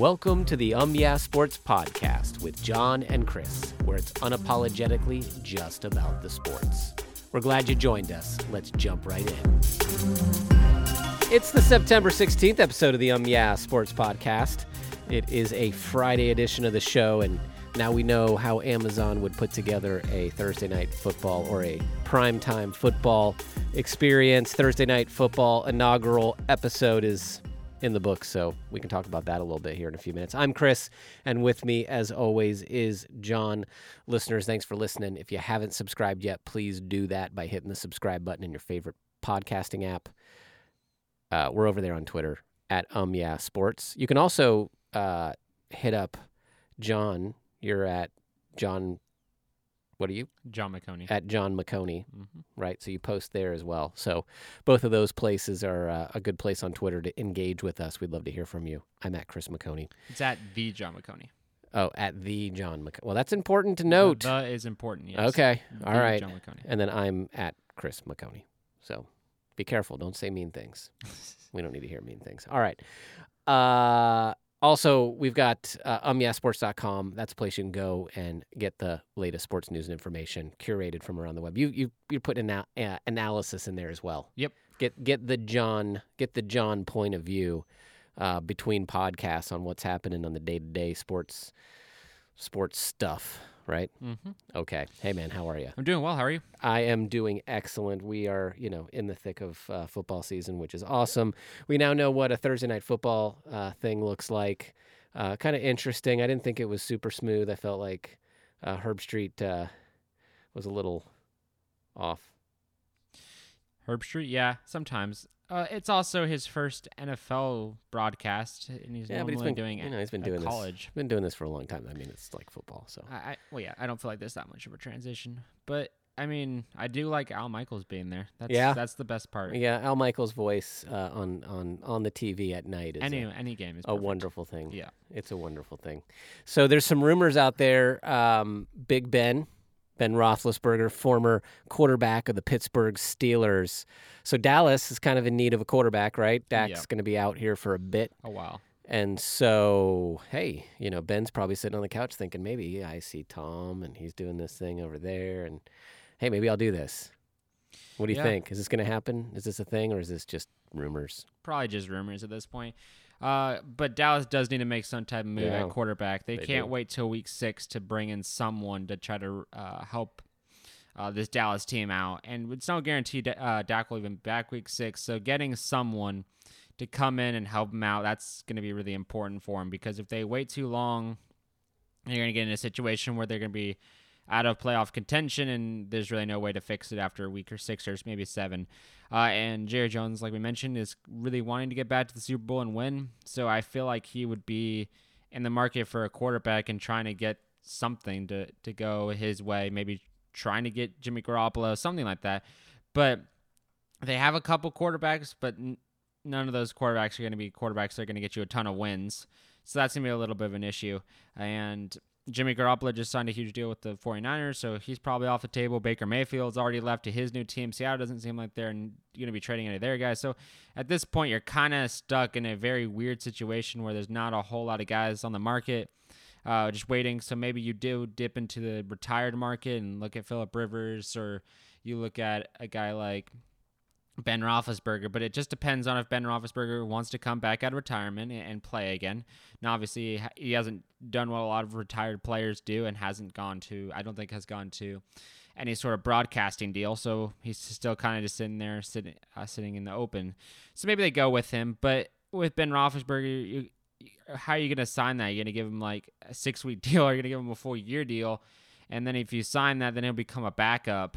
Welcome to the Um Yeah Sports Podcast with John and Chris, where it's unapologetically just about the sports. We're glad you joined us. Let's jump right in. It's the September 16th episode of the Um Yeah Sports Podcast. It is a Friday edition of the show, and now we know how Amazon would put together a Thursday night football or a primetime football experience. Thursday night football inaugural episode is in the book, so we can talk about that a little bit here in a few minutes. I'm Chris, and with me, as always, is John. Listeners, thanks for listening. If you haven't subscribed yet, please do that by hitting the subscribe button in your favorite podcasting app. Uh, we're over there on Twitter at Um Yeah Sports. You can also uh, hit up John. You're at John. What are you John McConey. at John McConey? hmm right? So you post there as well. So both of those places are uh, a good place on Twitter to engage with us. We'd love to hear from you. I'm at Chris McConey. It's at the John McConey. Oh, at the John McConey. Well, that's important to note. The, the is important. Yes. Okay. All The right. John McConey. And then I'm at Chris McConey. So be careful. Don't say mean things. we don't need to hear mean things. All right. Uh, also, we've got uh, umyeahsports.com. That's a place you can go and get the latest sports news and information curated from around the web. You you you put ana- uh, analysis in there as well. Yep. Get get the John get the John point of view uh, between podcasts on what's happening on the day to day sports sports stuff. Right. Mm-hmm. Okay. Hey man, how are you? I'm doing well. How are you? I am doing excellent. We are, you know, in the thick of uh, football season, which is awesome. We now know what a Thursday night football uh, thing looks like. Uh, kind of interesting. I didn't think it was super smooth. I felt like uh, Herbstreit uh, was a little off. Herbstreit. Yeah. Sometimes. Uh, it's also his first NFL broadcast, and he's yeah, but he's been doing you it know, he's been doing college. this. Been doing this for a long time. I mean, it's like football. So I, I well, yeah. I don't feel like there's that much of a transition, but I mean, I do like Al Michaels being there. That's, Yeah. That's the best part. yeah, Al Michaels' voice uh, on on on the TV at night is Any a, any game is a perfect. wonderful thing. Yeah. It's a wonderful thing. So there's some rumors out there. Um, Big Ben, Ben Roethlisberger, former quarterback of the Pittsburgh Steelers. So Dallas is kind of in need of a quarterback, right? Dak's Yeah. going to be out here for a bit. Oh, a while. And so, hey, you know, Ben's probably sitting on the couch thinking, maybe yeah, I see Tom and he's doing this thing over there. And hey, maybe I'll do this. What do you Yeah. think? Is this going to happen? Is this a thing or is this just rumors? probably just rumors at this point. Uh, but Dallas does need to make some type of move Yeah, at quarterback. They, they can't do. wait till week six to bring in someone to try to uh, help uh, this Dallas team out. And it's no guarantee that, uh, Dak will even back week six. So getting someone to come in and help him out, that's going to be really important for him because if they wait too long, you're going to get in a situation where they're going to be out of playoff contention, and there's really no way to fix it after a week or six or maybe seven. Uh, and Jerry Jones, like we mentioned, is really wanting to get back to the Super Bowl and win. So I feel like he would be in the market for a quarterback and trying to get something to, to go his way, maybe trying to get Jimmy Garoppolo, something like that. But they have a couple quarterbacks, but n- none of those quarterbacks are going to be quarterbacks that are going to get you a ton of wins. So that's going to be a little bit of an issue. And Jimmy Garoppolo just signed a huge deal with the 49ers, so he's probably off the table. Baker Mayfield's already left to his new team. Seattle doesn't seem like they're going to be trading any of their guys. So at this point, you're kind of stuck in a very weird situation where there's not a whole lot of guys on the market. Uh, just waiting. So maybe you do dip into the retired market and look at Philip Rivers, or you look at a guy like Ben Roethlisberger, but it just depends on if Ben Roethlisberger wants to come back out of retirement and, play again. Now, obviously, he hasn't done what a lot of retired players do and hasn't gone to, I don't think, has gone to any sort of broadcasting deal. So he's still kind of just sitting there, sitting, uh, sitting in the open. So maybe they go with him. But with Ben Roethlisberger, you, how are you going to sign that? You're going to give him like a six week deal, or you're going to give him a full year deal. And then if you sign that, then he'll become a backup.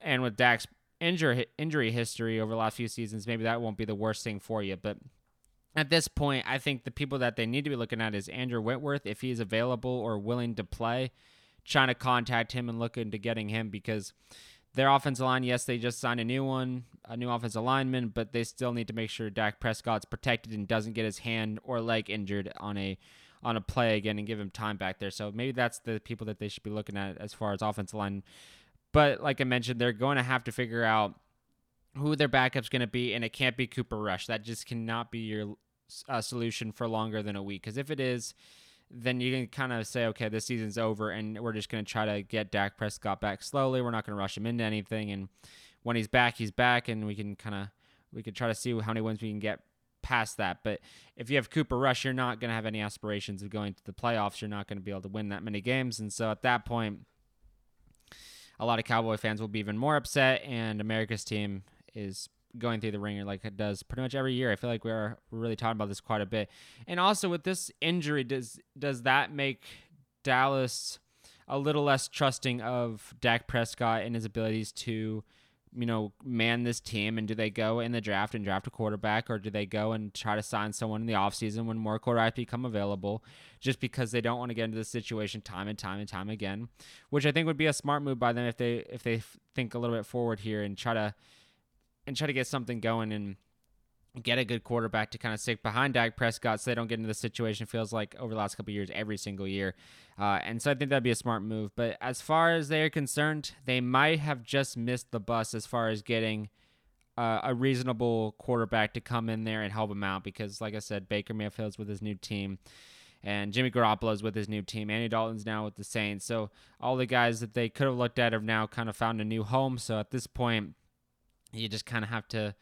And with Dak's injury injury history over the last few seasons, maybe that won't be the worst thing for you. But at this point, I think the people that they need to be looking at is Andrew Whitworth, if he's available or willing to play, trying to contact him and look into getting him because their offensive line, yes, they just signed a new one, a new offensive lineman, but they still need to make sure Dak Prescott's protected and doesn't get his hand or leg injured on a on a play again and give him time back there. So maybe that's the people that they should be looking at as far as offensive line. But like I mentioned, they're going to have to figure out who their backup's going to be, and it can't be Cooper Rush. That just cannot be your uh, solution for longer than a week. Because if it is, then you can kind of say, okay, this season's over, and we're just going to try to get Dak Prescott back slowly. We're not going to rush him into anything, and when he's back, he's back, and we can kind of we could try to see how many wins we can get past that. But if you have Cooper Rush, you're not going to have any aspirations of going to the playoffs. You're not going to be able to win that many games, and so at that point, a lot of Cowboy fans will be even more upset, and America's team is going through the ringer like it does pretty much every year. I feel like we're really talking about this quite a bit. And also with this injury, does does that make Dallas a little less trusting of Dak Prescott and his abilities to, you know, man this team? And do they go in the draft and draft a quarterback, or do they go and try to sign someone in the offseason when more quarterbacks become available, just because they don't want to get into this situation time and time and time again? Which I think would be a smart move by them if they if they think a little bit forward here and try to and try to get something going and get a good quarterback to kind of stick behind Dak Prescott so they don't get into the situation feels like over the last couple years every single year. Uh, and so I think that'd be a smart move. But as far as they're concerned, they might have just missed the bus as far as getting uh, a reasonable quarterback to come in there and help them out because, like I said, Baker Mayfield's with his new team. And Jimmy Garoppolo's with his new team. Andy Dalton's now with the Saints. So all the guys that they could have looked at have now kind of found a new home. So at this point, you just kind of have to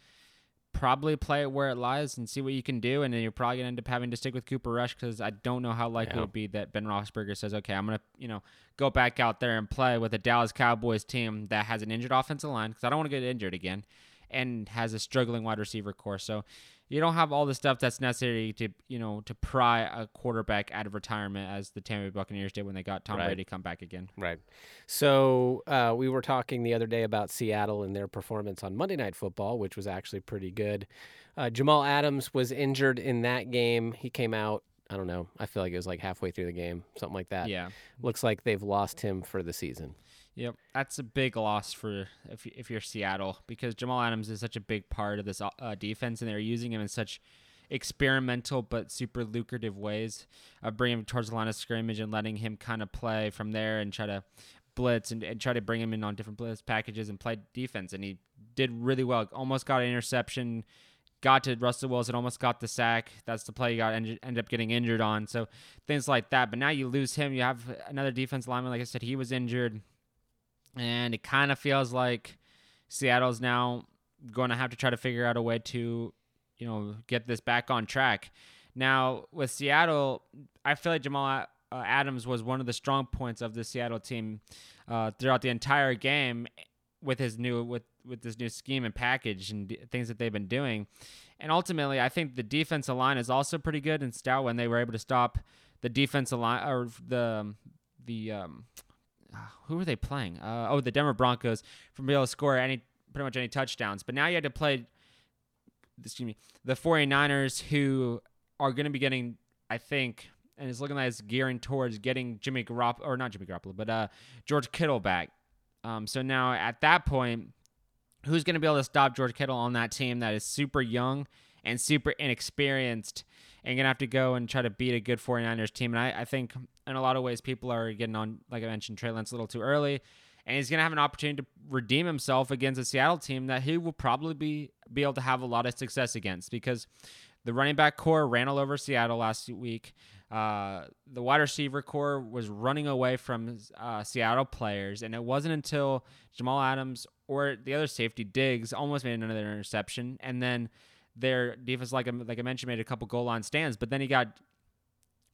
probably play it where it lies and see what you can do. And then you're probably going to end up having to stick with Cooper Rush because I don't know how likely yeah. it would be that Ben Roethlisberger says, okay, I'm going to, you know, go back out there and play with a Dallas Cowboys team that has an injured offensive line because I don't want to get injured again and has a struggling wide receiver core. So you don't have all the stuff that's necessary to you know to pry a quarterback out of retirement as the Tampa Bay Buccaneers did when they got Tom right. Brady come back again. Right. So uh, we were talking the other day about Seattle and their performance on Monday Night Football, which was actually pretty good. Uh, Jamal Adams was injured in that game. He came out. I don't know. I feel like it was like halfway through the game, something like that. Yeah. Looks like they've lost him for the season. Yep, that's a big loss for if if you're Seattle because Jamal Adams is such a big part of this uh, defense, and they're using him in such experimental but super lucrative ways of bringing him towards the line of scrimmage and letting him kind of play from there and try to blitz and, and try to bring him in on different blitz packages and play defense. And he did really well. Almost got an interception, got to Russell Wilson, almost got the sack. That's the play he got ended, ended up getting injured on. So things like that. But now you lose him. You have another defense lineman. Like I said, he was injured and it kind of feels like Seattle's now going to have to try to figure out a way to, you know, get this back on track. Now with Seattle, I feel like Jamal uh, Adams was one of the strong points of the Seattle team uh, throughout the entire game with his new with with this new scheme and package and d- things that they've been doing. And ultimately, I think the defensive line is also pretty good and stout when they were able to stop the defensive line or the the um, who were they playing? Uh, oh, the Denver Broncos from being able to score any pretty much any touchdowns. But now you had to play excuse me, the 49ers who are going to be getting I think and it's looking like it's gearing towards getting Jimmy Garoppolo or not Jimmy Garoppolo, but uh, George Kittle back. Um, so now at that point, who's going to be able to stop George Kittle on that team that is super young and super inexperienced and to have to go and try to beat a good 49ers team. And I, I think in a lot of ways, people are getting on, like I mentioned, Trey Lance a little too early. And he's to have an opportunity to redeem himself against a Seattle team that he will probably be, be able to have a lot of success against because the running back core ran all over Seattle last week. Uh, the wide receiver core was running away from uh, Seattle players, and it wasn't until Jamal Adams or the other safety Diggs almost made another interception, and then their defense, like like I mentioned, made a couple goal line stands, but then he got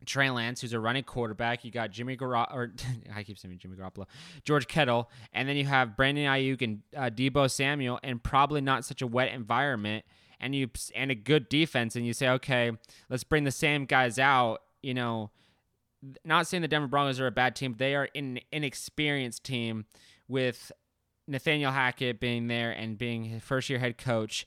Trey Lance, who's a running quarterback. You got Jimmy Garoppolo, or I keep saying Jimmy Garoppolo, George Kittle, and then you have Brandon Aiyuk and uh, Deebo Samuel, and probably not such a wet environment, and you and a good defense, and you say, okay, let's bring the same guys out. You know, not saying the Denver Broncos are a bad team, they are an inexperienced team with Nathaniel Hackett being there and being his first year head coach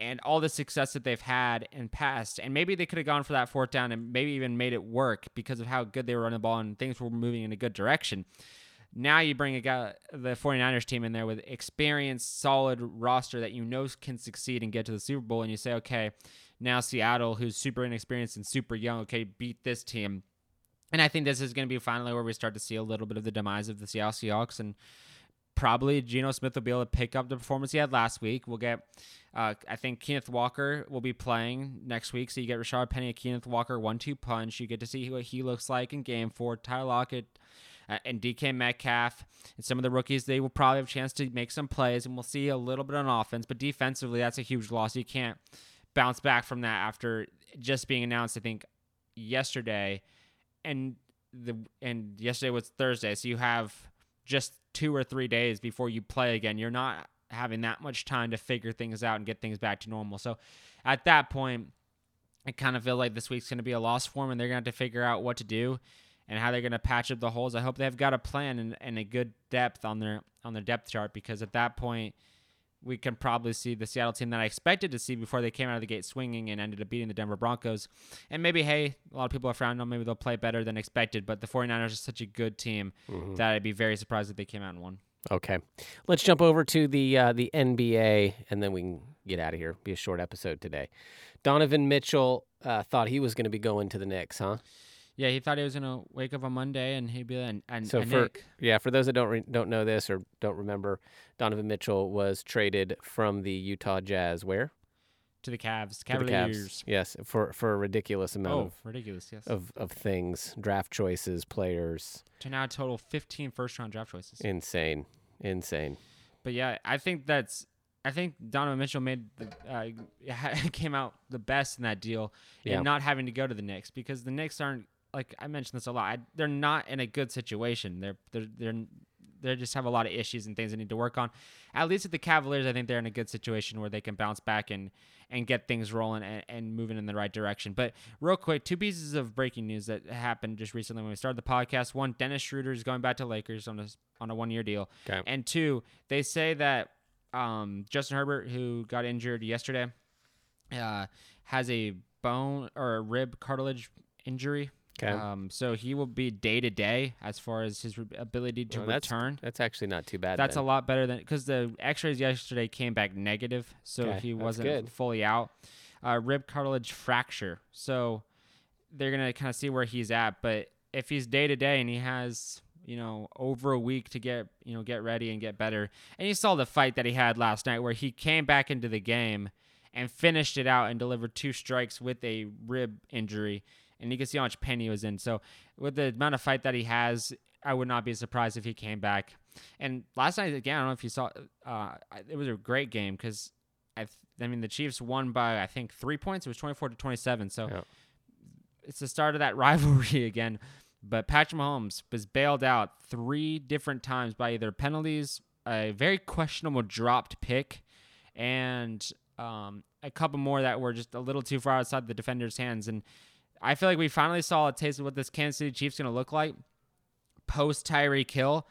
and all the success that they've had in past. And maybe they could have gone for that fourth down and maybe even made it work because of how good they were running the ball and things were moving in a good direction. Now you bring a guy, the 49ers team in there with experience, solid roster that you know can succeed and get to the Super Bowl, and you say, okay, now Seattle, who's super inexperienced and super young, okay, beat this team. And I think this is going to be finally where we start to see a little bit of the demise of the Seattle Seahawks and probably Geno Smith will be able to pick up the performance he had last week. We'll get, uh, I think Kenneth Walker will be playing next week. So you get Rashaad Penny and Kenneth Walker one two punch. You get to see what he looks like in game four. Ty Lockett uh, and DK Metcalf and some of the rookies, they will probably have a chance to make some plays, and we'll see a little bit on offense. But defensively, that's a huge loss. You can't bounce back from that after just being announced. I think yesterday, and the and yesterday was Thursday, so you have just two or three days before you play again. You're not having that much time to figure things out and get things back to normal. So at that point, I kind of feel like this week's going to be a loss for them, and they're going to have to figure out what to do and how they're going to patch up the holes. I hope they've got a plan and, and a good depth on their on their depth chart because at that point we can probably see the Seattle team that I expected to see before they came out of the gate swinging and ended up beating the Denver Broncos. And maybe, hey, a lot of people are frowning on maybe they'll play better than expected, but the 49ers are such a good team mm-hmm. that I'd be very surprised if they came out and won. Okay. Let's jump over to the uh, the NBA and then we can get out of here. Be a short episode today. Donovan Mitchell uh, thought he was going to be going to the Knicks, huh? Yeah, he thought he was gonna wake up on Monday and he'd be and and so for Nick. yeah for those that don't re- don't know this or don't remember, Donovan Mitchell was traded from the Utah Jazz where to the Cavs, Cavaliers. The Cavs, yes, for for a ridiculous amount oh, of ridiculous, yes, of of things, draft choices, players. To now total 15 first round draft choices. Insane, insane. But yeah, I think that's I think Donovan Mitchell made the uh, came out the best in that deal, yeah. and not having to go to the Knicks because the Knicks aren't like I mentioned this a lot. I, they're not in a good situation. They're they're they're they just have a lot of issues and things they need to work on. At least at the Cavaliers, I think they're in a good situation where they can bounce back and and get things rolling and, and moving in the right direction. But real quick, two pieces of breaking news that happened just recently when we started the podcast. One, Dennis Schroeder is going back to Lakers on a on a one year deal, okay. and two, they say that um, Justin Herbert, who got injured yesterday, uh, has a bone or a rib cartilage injury Okay. Um, so he will be day to day as far as his re- ability to well, return. That's, actually not too bad. That's then. a lot better than because the X-rays yesterday came back negative, so okay, he wasn't fully out. Uh, rib cartilage fracture, so they're gonna kind of see where he's at. But if he's day to day and he has you know over a week to get you know get ready and get better, and you saw the fight that he had last night where he came back into the game and finished it out and delivered two strikes with a rib injury and you can see how much pain he was in. So with the amount of fight that he has, I would not be surprised if he came back. And last night again, I don't know if you saw, uh, it was a great game because I, th- I mean the Chiefs won by I think three points. It was twenty four to twenty seven. So yeah. it's the start of that rivalry again. But Patrick Mahomes was bailed out three different times by either penalties, a very questionable dropped pick, and um, a couple more that were just a little too far outside the defender's hands. And I feel like we finally saw a taste of what this Kansas City Chiefs going to look like post Tyreek Hill,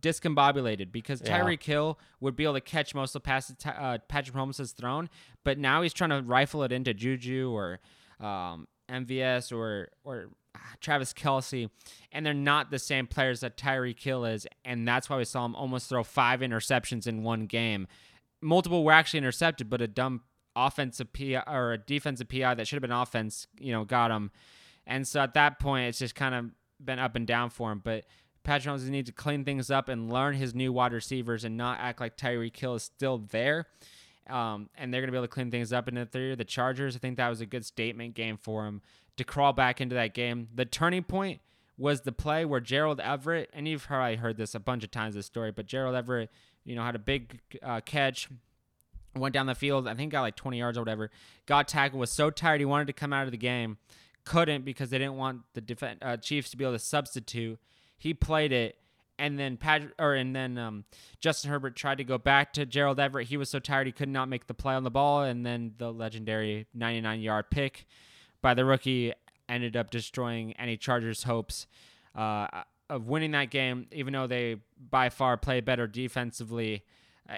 discombobulated because yeah. Tyreek Hill would be able to catch most of the passes uh, Patrick Mahomes has thrown, but now he's trying to rifle it into Juju or um, MVS or or Travis Kelce, and they're not the same players that Tyreek Hill is, and that's why we saw him almost throw five interceptions in one game. Multiple were actually intercepted, but a dumb offensive PI or a defensive PI that should have been offense, you know, got him. And so at that point, it's just kind of been up and down for him. But Patrick Mahomes needs to clean things up and learn his new wide receivers and not act like Tyreek Hill is still there. Um, and they're going to be able to clean things up in the third. The Chargers, I think that was a good statement game for him to crawl back into that game. The turning point was the play where Gerald Everett, and you've probably heard this a bunch of times, this story, but Gerald Everett, you know, had a big uh, catch, went down the field. I think got like 20 yards or whatever. Got tackled. Was so tired he wanted to come out of the game, couldn't because they didn't want the def- uh, Chiefs to be able to substitute. He played it, and then Patrick or and then um, Justin Herbert tried to go back to Gerald Everett. He was so tired he could not make the play on the ball, and then the legendary 99 yard pick by the rookie ended up destroying any Chargers' hopes. Uh, of winning that game, even though they by far play better defensively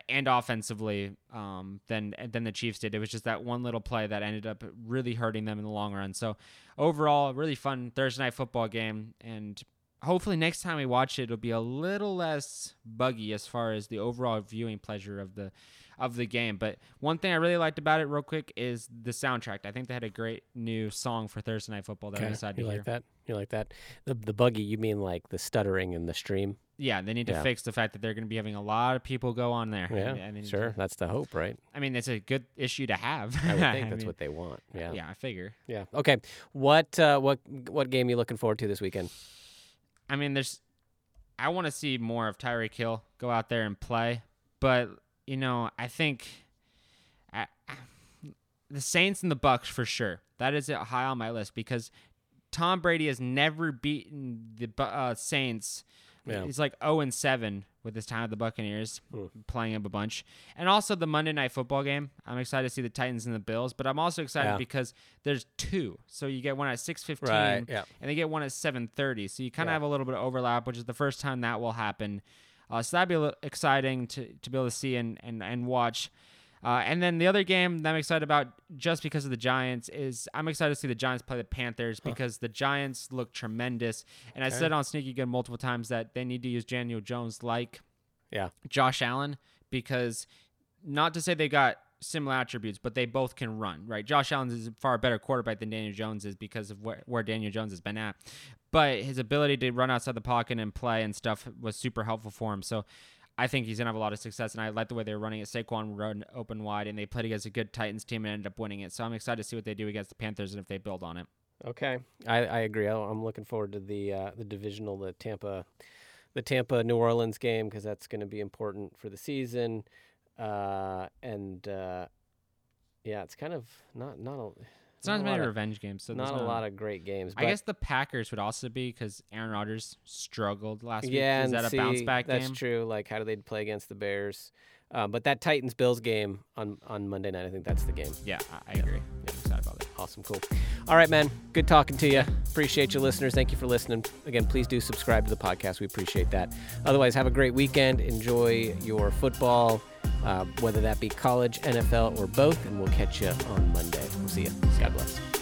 and offensively um, than than the Chiefs did. It was just that one little play that ended up really hurting them in the long run. So overall, really fun Thursday night football game, and hopefully next time we watch it, it'll be a little less buggy as far as the overall viewing pleasure of the of the game. But one thing I really liked about it, real quick, is the soundtrack. I think they had a great new song for Thursday Night Football that I Okay, decided you to like hear. that? You like that? The the buggy? You mean like the stuttering in the stream? Yeah, they need to Yeah. fix the fact that they're going to be having a lot of people go on there. Yeah, I mean, sure. That's the hope, right? I mean, it's a good issue to have. I would think that's mean, what they want. Yeah. Yeah, I figure. Yeah. Okay. What uh, what what game you looking forward to this weekend? I mean, there's. I want to see more of Tyreek Hill go out there and play, but you know, I think I, the Saints and the Bucks for sure. That is it high on my list because Tom Brady has never beaten the Bu- uh, Saints. Yeah. He's like 0 and 7 with his time at the Buccaneers, Hmm. playing up a bunch. And also the Monday Night Football game. I'm excited to see the Titans and the Bills, but I'm also excited Yeah. because there's two. So you get one at 6:15 Right. Yeah. and they get one at 7:30. So you kind of Yeah. have a little bit of overlap, which is the first time that will happen. Uh, so that'd be a little exciting to, to be able to see and and, and watch. Uh, and then the other game that I'm excited about, just because of the Giants, is I'm excited to see the Giants play the Panthers because the Giants look tremendous. And I said on Sneaky Good multiple times that they need to use Daniel Jones like Yeah. Josh Allen because not to say they got similar attributes, but they both can run, right? Josh Allen is a far better quarterback than Daniel Jones is because of where, where Daniel Jones has been at. But his ability to run outside the pocket and play and stuff was super helpful for him. So I think he's gonna have a lot of success, and I like the way they're running it. Saquon run open wide, and they played against a good Titans team and ended up winning it. So I'm excited to see what they do against the Panthers and if they build on it. Okay. I, I agree. I'm looking forward to the uh, the divisional, the Tampa, the Tampa New Orleans game because that's going to be important for the season. Uh, and uh, yeah, it's kind of not not a It's not as a many revenge games, so there's not a lot of great games. I guess the Packers would also be because Aaron Rodgers struggled last yeah, week. Is and that a bounce see, back That's game? That's true. Like, how do they play against the Bears? Uh, but that Titans Bills game on on Monday night, I think that's the game. Yeah, I, I agree. I'm excited about it. Awesome, cool. All right, man. Good talking to you. Appreciate you, listeners. Thank you for listening. Again, please do subscribe to the podcast. We appreciate that. Otherwise, have a great weekend. Enjoy your football, uh, whether that be college, NFL, or both. And we'll catch you on Monday. We'll see you. God bless.